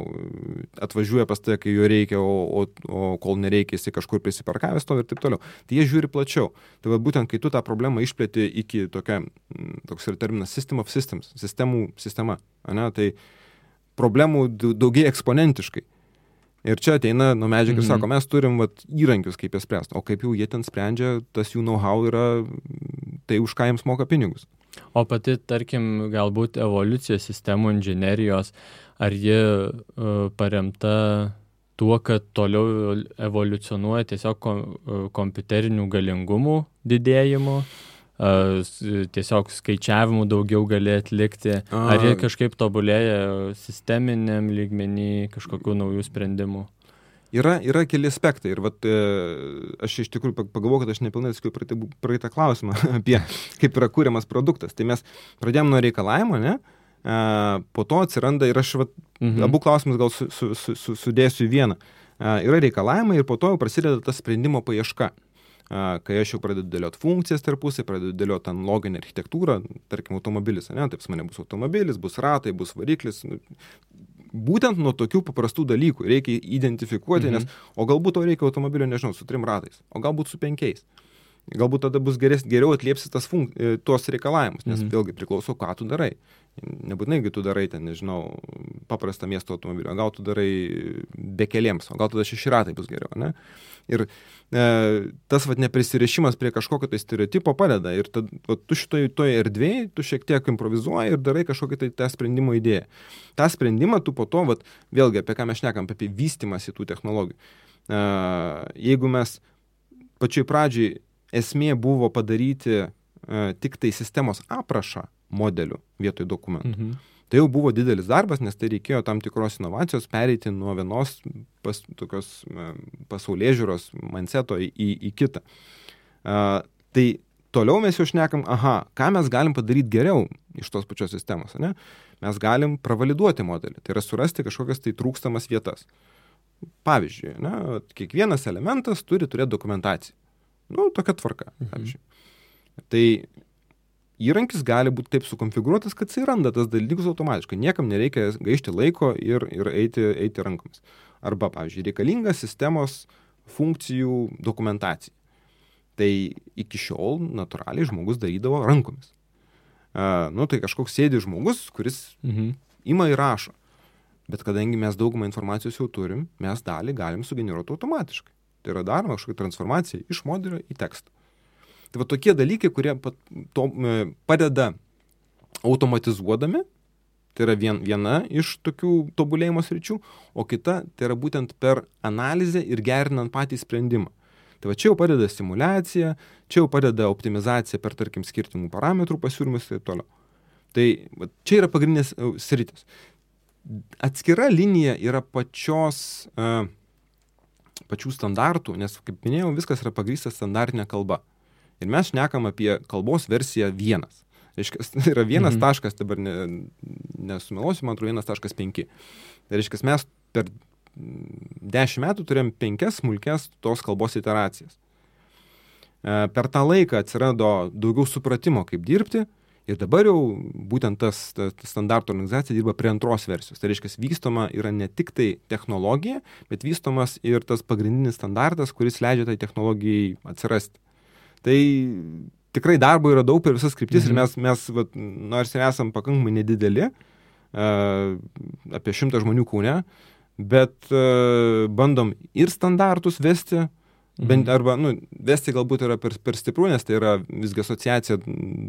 atvažiuoja pas tave, kai jo reikia, o, o, o kol nereikia, jisai kažkur prisiparkavęs to ir taip toliau. Tai jie žiūri plačiau. Tai va, būtent, kai tu tą problemą išplėti iki tokia, toks yra terminas system of systems, sistemų sistema, ane, tai problemų dau- daugėja eksponentiškai. Ir čia ateina nu medžiaga ir Mhm. sako, mes turim vat, įrankius, kaip jas spręsti. O kaip jau jie ten sprendžia, tas jų know-how yra, tai už ką jiems moka pinigus. O pati, tarkim, galbūt evoliucijos sistemų inžinerijos, ar ji uh, paremta tuo, kad toliau evoliucionuoja tiesiog kom, uh, kompiuterinių galingumų didėjimu, uh, tiesiog skaičiavimų daugiau gali atlikti, ar ji A. kažkaip tobulėja sisteminiam lygmenį kažkokių naujų sprendimų? Yra, yra keli aspektai ir vat, e, aš iš tikrųjų pag- pagalvojau, kad aš nepilnai atsakiau praeitą, praeitą klausimą apie kaip yra kūriamas produktas. Tai mes pradėjome nuo reikalavimo, ne? Po to atsiranda ir aš vat, Mhm. abu klausimus gal su, su, su, su, sudėsiu į vieną. Yra reikalavimai ir po to jau prasideda ta sprendimo paieška. Kai aš jau pradedu dėlioti funkcijas tarpusai, pradedu dėlioti ten loginę architektūrą, tarkim, automobilis, ne, taip mane bus automobilis, bus ratai, bus variklis. nu, Būtent nuo tokių paprastų dalykų reikia identifikuoti, Mhm. nes o galbūt tau reikia automobilio, nežinau, su trim ratais, o galbūt su penkiais. Galbūt tada bus geres, geriau atliepsi tas funk, e, tuos reikalavimus, nes Mhm. vėlgi priklauso, ką tu darai. Nebūtinai, tu darai ten, nežinau, paprastą miesto automobilį, gal tu darai be keliems, o gal tada šeši ratai bus geriau, ne? Ir e, tas vat neprisirišimas prie kažkokio tai stereotipo padeda. Ir tad, vat, tu šitoje toje erdvėje, tu šiek tiek improvizuoji ir darai kažkokią tai tą sprendimo idėją. Ta sprendimą tu po to, vat, vėlgi, apie ką mes šnekam, apie vystimąsi tų technologijų. E, jeigu mes pačioj pradžiai esmė buvo padaryti e, tik tai sistemos aprašą modelių vietoj dokumentų. Mhm. Tai jau buvo didelis darbas, nes tai reikėjo tam tikros inovacijos pereiti nuo vienos pas, tokios e, pasaulyje žiūros manseto į, į, į kitą. Uh, tai toliau mes jau šnekam, aha, ką mes galim padaryti geriau iš tos pačios sistemos. Ne? Mes galim pravaliduoti modelį, tai yra surasti kažkokias tai trūkstamas vietas. Pavyzdžiui, ne, kiekvienas elementas turi turėti dokumentaciją. Nu, tokia tvarka, pavyzdžiui. Tai įrankis gali būti taip sukonfigūruotas, kad jisai randa tas dalykus automatiškai. Niekam nereikia gaišti laiko ir, ir eiti, eiti rankomis. Arba, pavyzdžiui, reikalinga sistemos funkcijų dokumentacija. Tai iki šiol natūraliai žmogus darydavo rankomis. Uh, nu, tai kažkoks sėdi žmogus, kuris Mhm. ima ir rašo. Bet kadangi mes daugumą informacijos jau turim, mes dalį galim sugeneruoti automatiškai. Tai yra daroma kažkokia transformacija iš modelio į tekstą. Tai va tokie dalykai, kurie to, e, padeda automatizuodami, tai yra vien, viena iš tokių tobulėjimo sričių, o kita tai yra būtent per analizę ir gerinant patį sprendimą. Tai va čia jau padeda simulacija, čia jau padeda optimizacija per, tarkim, skirtingų parametrų pasiūlymus ir taip toliau. Tai va, čia yra pagrindinės e, sritis. Atskira linija yra pačios, uh, pačių standartų, nes, kaip minėjau, viskas yra pagrįsta standartinė kalba. Ir mes šnekam apie kalbos versiją vienas. Reiškia, tai yra vienas Mhm. mhm. taškas, dabar ne, nesumeluosiu, man atrodo, vienas taškas penki. Tai reiškia, mes per mm, dešimt metų turėjom penkias smulkės tos kalbos iteracijas. E, Per tą laiką atsirado daugiau supratimo, kaip dirbti, ir dabar jau būtent tas, ta ta standarto organizacija dirba prie antros versijos. Tai reiškia, vystoma yra ne tik tai technologija, bet vystomas ir tas pagrindinis standartas, kuris leidžia tai technologijai atsirasti. Tai tikrai darbo yra daug per visas kryptis mhm. ir mes, mes vat, nors ir esam pakankamai nedideli, uh, apie šimtą žmonių kūne, bet uh, bandom ir standartus vesti, Bent Mhm. arba, nu, vesti galbūt yra per, per stipru, nes tai yra visgi asociacija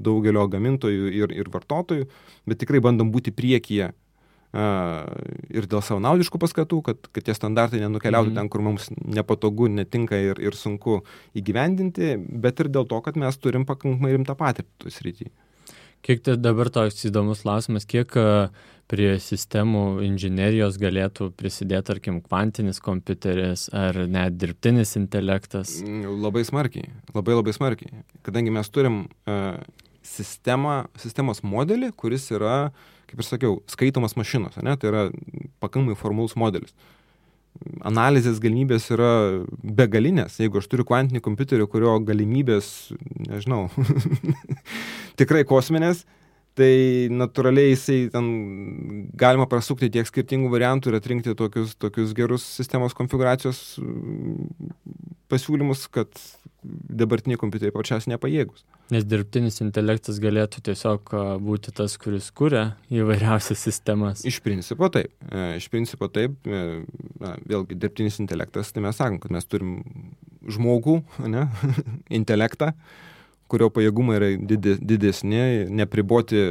daugelio gamintojų ir, ir vartotojų, bet tikrai bandom būti priekyje uh, ir dėl savanaudiškų paskatų, kad, kad tie standartai nenukeliautų Mhm. mhm. ten, kur mums nepatogu, netinka ir, ir sunku įgyvendinti, bet ir dėl to, kad mes turim pakankamai rimtą patirtį toj srity. Kiek tai dabar toks įdomus klausimas, kiek a, prie sistemų inžinerijos galėtų prisidėti, tarkim, kvantinis kompiuteris ar net dirbtinis intelektas? Mm, Labai smarkiai, labai labai smarkiai. Kadangi mes turim uh, sistemą, sistemos modelį, kuris yra kaip ir sakiau, skaitomas mašinos, ne, tai yra pakankamai formalus modelis. Analizės galimybės yra begalinės. Jeigu aš turiu kvantinį kompiuterį, kurio galimybės, nežinau, tikrai kosminės, tai natūraliai jisai ten galima prasukti tiek skirtingų variantų ir atrinkti tokius, tokius gerus sistemos konfiguracijos mm, pasiūlymus, kad dabartiniai kompiuteriai pačias nepajėgus. Nes dirbtinis intelektas galėtų tiesiog būti tas, kuris kuria įvairiausias sistemas. Iš principo taip. E, iš principo taip. E, na, vėlgi, dirbtinis intelektas, tai mes sakom, kad mes turim žmogų, ne, intelektą, kurio pajėgumai yra didesni, nepriboti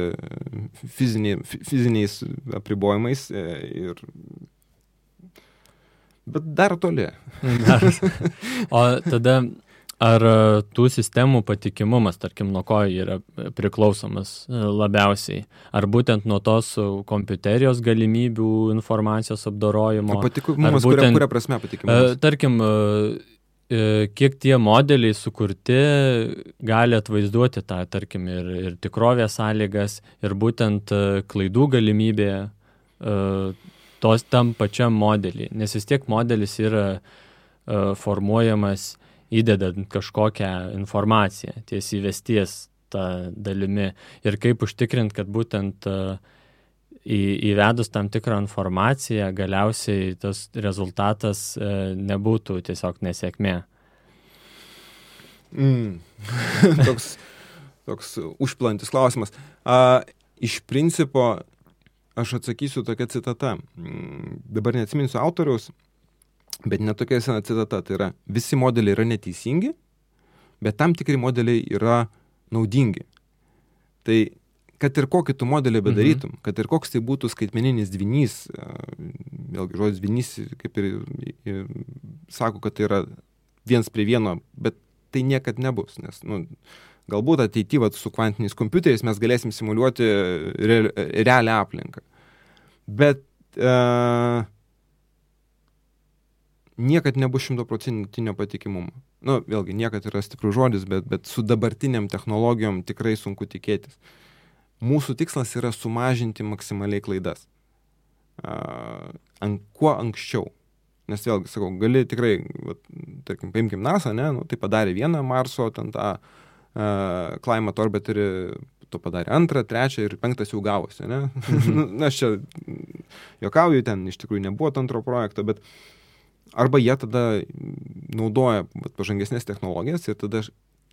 fiziniai, fiziniais apribojimais. E, ir... Bet dar toli. Dar. O tada ar tų sistemų patikimumas, tarkim, nuo ko yra priklausomas e, labiausiai? Ar būtent nuo tos kompiuterijos galimybių informacijos apdorojimo? Patikimumas, būtent, kuria, kuria prasme patikimumas? E, tarkim, E, kiek tie modeliai sukurti gali atvaizduoti tą, tarkim, ir, ir tikrovės sąlygas, ir būtent e, klaidų galimybė e, tos tam pačiam modelį. Nes vis tiek modelis yra formuojamas įdedant kažkokią informaciją, ties įvesties tą dalimi. Ir kaip užtikrint, kad būtent uh, į, įvedus tam tikrą informaciją, galiausiai tas rezultatas e, nebūtų tiesiog nesėkmė. Mm. toks, toks užplantis klausimas. A, iš principo, aš atsakysiu tokia citata. Mm, dabar neatsiminsiu autoriaus, bet netokia sena citata. Tai yra, visi modeliai yra neteisingi, bet tam tikri modeliai yra naudingi. Tai kad ir kokį tu modelį bedarytum, mhm. kad ir koks tai būtų skaitmeninis dvinys, vėlgi žodis dvinys kaip ir, ir sako, kad tai yra viens prie vieno, bet tai niekad nebus, nes nu, galbūt ateityje su kvantiniais kompiuteriais mes galėsim simuliuoti re, realią aplinką. Bet uh, niekad nebus šimtoprocentinio patikimumo. Nu, vėlgi, niekad yra stiprus žodis, bet, bet su dabartiniam technologijom tikrai sunku tikėtis. Uh, mūsų tikslas yra sumažinti maksimaliai klaidas. Uh, an, kuo anksčiau. Nes vėlgi, sakau, gali tikrai, va, tarkim, paimkim NASA, ne, nu, tai padarė vieną Marso, ten tą uh, Climate Orbiterį, to padarė antrą, trečią ir penktas jau gavosi, ne? Mhm. Nu, na, aš čia jokauju, ten iš tikrųjų nebuvo antro projekto, bet arba jie tada naudoja vat, pažangesnės technologijas ir tada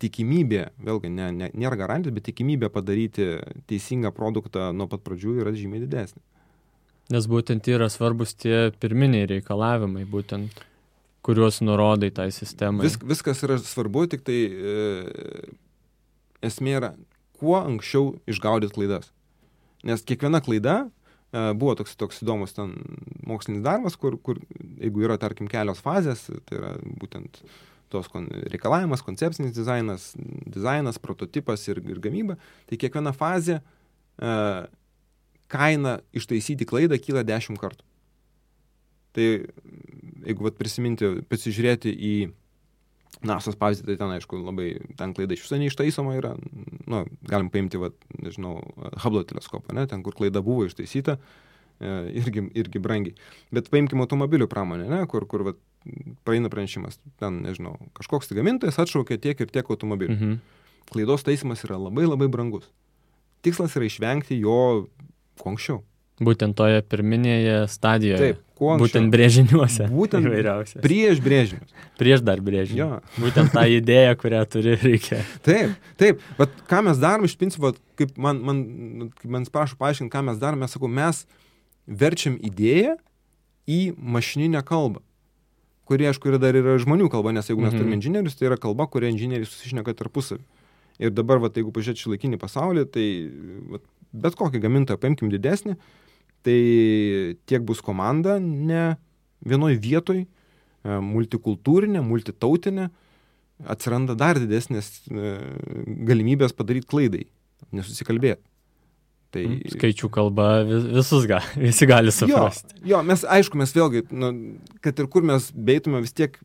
tikimybė, vėlgi ne, ne, nėra garantijos, bet tikimybė padaryti teisingą produktą nuo pat pradžių yra žymiai didesnė. Nes būtent yra svarbus tie pirminiai reikalavimai, būtent kuriuos nurodai tai sistemai. Vis, viskas yra svarbu, tik tai e, esmė yra, kuo anksčiau išgaudyti klaidas. Nes kiekviena klaida, e, buvo toks, toks įdomus ten mokslinis darbas, kur, kur jeigu yra, tarkim, kelios fazės, tai yra būtent e, tos kon, reikalavimas, koncepcinis dizainas, dizainas, prototipas ir, ir gamyba, tai kiekviena fazė e, kaina ištaisyti klaidą kyla 10 kartų. Tai jeigu vat, prisiminti, pasižiūrėti į NASA's pavyzdį, tai ten aišku labai, ten klaida iš viso neištaisoma yra, nu, galim paimti, vat, nežinau, Hubble teleskopą, ne, ten kur klaida buvo ištaisyta, e, irgi, irgi brangiai. Bet paimkime automobilių pramonę, ne, kur, kur vat, praeina pranešimas, ten, nežinau, kažkoks tai gamintojas atšaukė tiek ir tiek automobilių. Mhm. Klaidos taisimas yra labai labai brangus. Tikslas yra išvengti jo kuo anksčiau. Būtent toje pirminėje stadijoje. Taip, kuo anksčiau. Būtent brėžiniuose. Būtent įvairiausia. Prieš brėžinius. Prieš dar brėžinius. Jo. Būtent tą idėją, kurią turi reikia. Taip, taip. Bet ką mes darom iš principo, kaip man, man, kaip man prašo paaiškinti, ką mes darom, mes sakau, mes verčiam idėją į mašininę kalbą kuri, aišku, yra dar yra žmonių kalba, nes jeigu mes mhm. turime inžinierius, tai yra kalba, kuria inžinieriai susišneka tarpusavį. Ir dabar, va, jeigu pažiūrėt šį laikinį pasaulį, tai va, bet kokį gamintoją paimkim didesnį, tai tiek bus komanda ne vienoj vietoj, e, multikultūrinė, multitautinė, atsiranda dar didesnės e, galimybės padaryti klaidai, nesusikalbėti. Tai... Mm, skaičių kalba visus ga, visi gali suprasti. Jo, jo, mes aišku, mes vėlgi, nu, kad ir kur mes beitume, vis tiek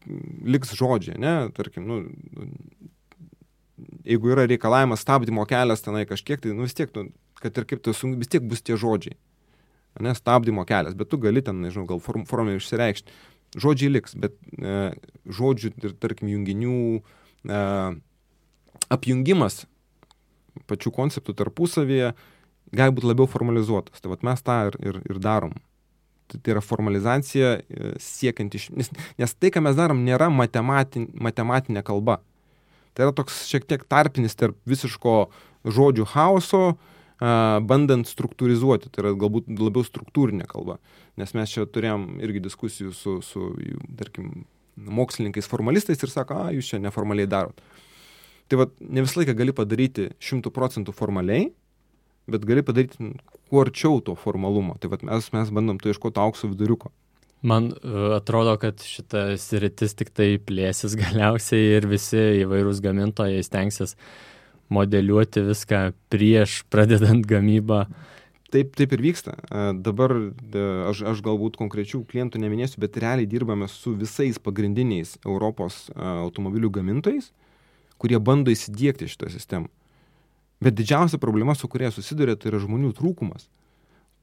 liks žodžiai, ne, tarkim, nu, jeigu yra reikalavimas stabdymo kelias tenai kažkiek, tai nu, vis tiek, nu, kad ir kaip tu sunku, vis tiek bus tie žodžiai. Ne, stabdymo kelias, bet tu gali ten, nežinau, gal form, formai išsireikšti. Žodžiai liks, bet e, žodžių ir, tarkim, junginių e, apjungimas pačių konceptų tarpusavyje gali būti labiau formalizuotas. Tai vat mes tą ir, ir, ir darom. Tai, tai yra formalizacija e, siekiant iš... Nes, nes tai, ką mes darom, nėra matematin, matematinė kalba. Tai yra toks šiek tiek tarpinis tarp visiško žodžių chaoso, bandant struktūrizuoti, tai yra galbūt labiau struktūrinė kalba. Nes mes čia turėjom irgi diskusijų su, su tarkim, mokslininkais, formalistais ir sako, a, jūs čia neformaliai darot. Tai va, ne visą laiką gali padaryti šimtų procentų formaliai, bet gali padaryti kuo arčiau to formalumo. Tai va, mes, mes bandom to ieškoti aukso viduriuko. Man e, atrodo, kad šita sritis tik tai plėsis galiausiai ir visi įvairūs gamintojai stengsis modeliuoti viską prieš pradedant gamybą. Taip, taip ir vyksta. E, dabar e, aš, aš galbūt konkrečių klientų neminėsiu, bet realiai dirbame su visais pagrindiniais Europos automobilių gamintojais, kurie bando įsidėkti šitą sistemą. Bet didžiausia problema, su kuria susiduria, tai yra žmonių trūkumas,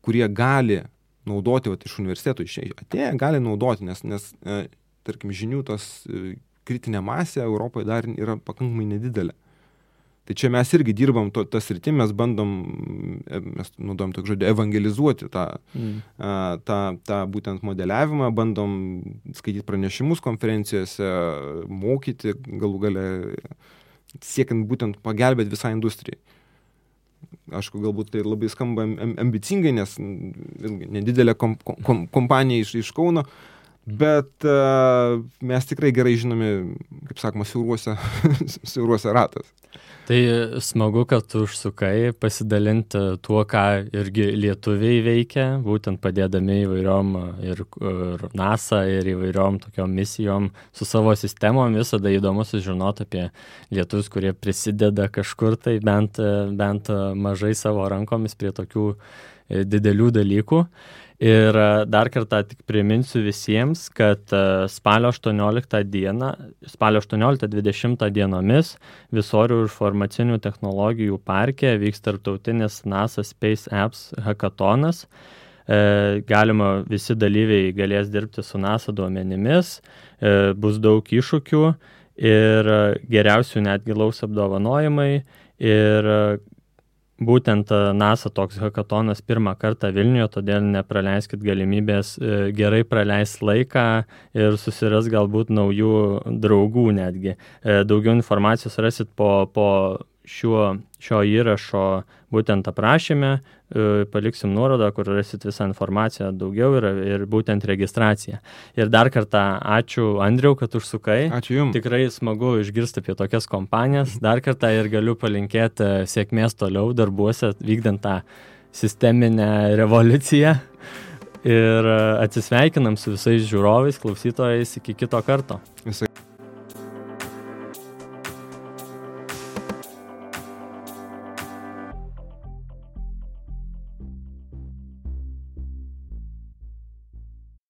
kurie gali naudoti vat, iš universitetų išėję, atėję gali naudoti, nes, nes e, tarkim, žinių tos e, kritinė masė Europoje dar yra pakankamai nedidelė. Tai čia mes irgi dirbam to, tas rytim, mes bandom, e, mes naudojam tokį žodį, evangelizuoti tą, mm. a, tą, tą būtent modeliavimą, bandom skaityti pranešimus konferencijose, mokyti galų gale, siekiant būtent pagelbėti visai industrijai. Aišku, galbūt tai labai skamba ambicingai, nes nedidelė kom, kom, kompanija iš, iš Kauno, bet uh, mes tikrai gerai žinomi, kaip sakoma, siauruose, siauruose ratas. Tai smagu, kad užsukai pasidalinti tuo, ką irgi lietuviai veikia, būtent padėdami įvairiom ir, ir NASA, ir įvairiom tokiom misijom su savo sistemom. Visada įdomu sužinoti apie lietuvius, kurie prisideda kažkur tai bent, bent mažai savo rankomis prie tokių didelių dalykų. Ir e, dar kartą tik priminsiu visiems, kad e, spalio 18 dieną, spalio 18-20 dienomis Visorių informacinių technologijų parke vyks tarptautinis NASA Space Apps hackatonas. E, galima visi dalyviai galės dirbti su NASA duomenimis, bus daug iššūkių ir geriausių netgi laus apdovanojimai ir būtent e, NASA toks hackatonas pirmą kartą Vilniuje, todėl nepraleiskit galimybės e, gerai praleisti laiką ir susiras galbūt naujų draugų netgi. E, daugiau informacijos rasit po, po šiuo, šio įrašo būtent aprašyme, paliksim nuorodą, kur rasit visą informaciją daugiau ir, ir būtent registraciją. Ir dar kartą ačiū Andriau, kad užsukai. Ačiū Jums. Tikrai smagu išgirsti apie tokias kompanijas. Dar kartą ir galiu palinkėti e, sėkmės toliau darbuose, vykdant tą sisteminę revoliuciją. Ir e, atsisveikinam su visais žiūrovais, klausytojais iki kito karto. Visai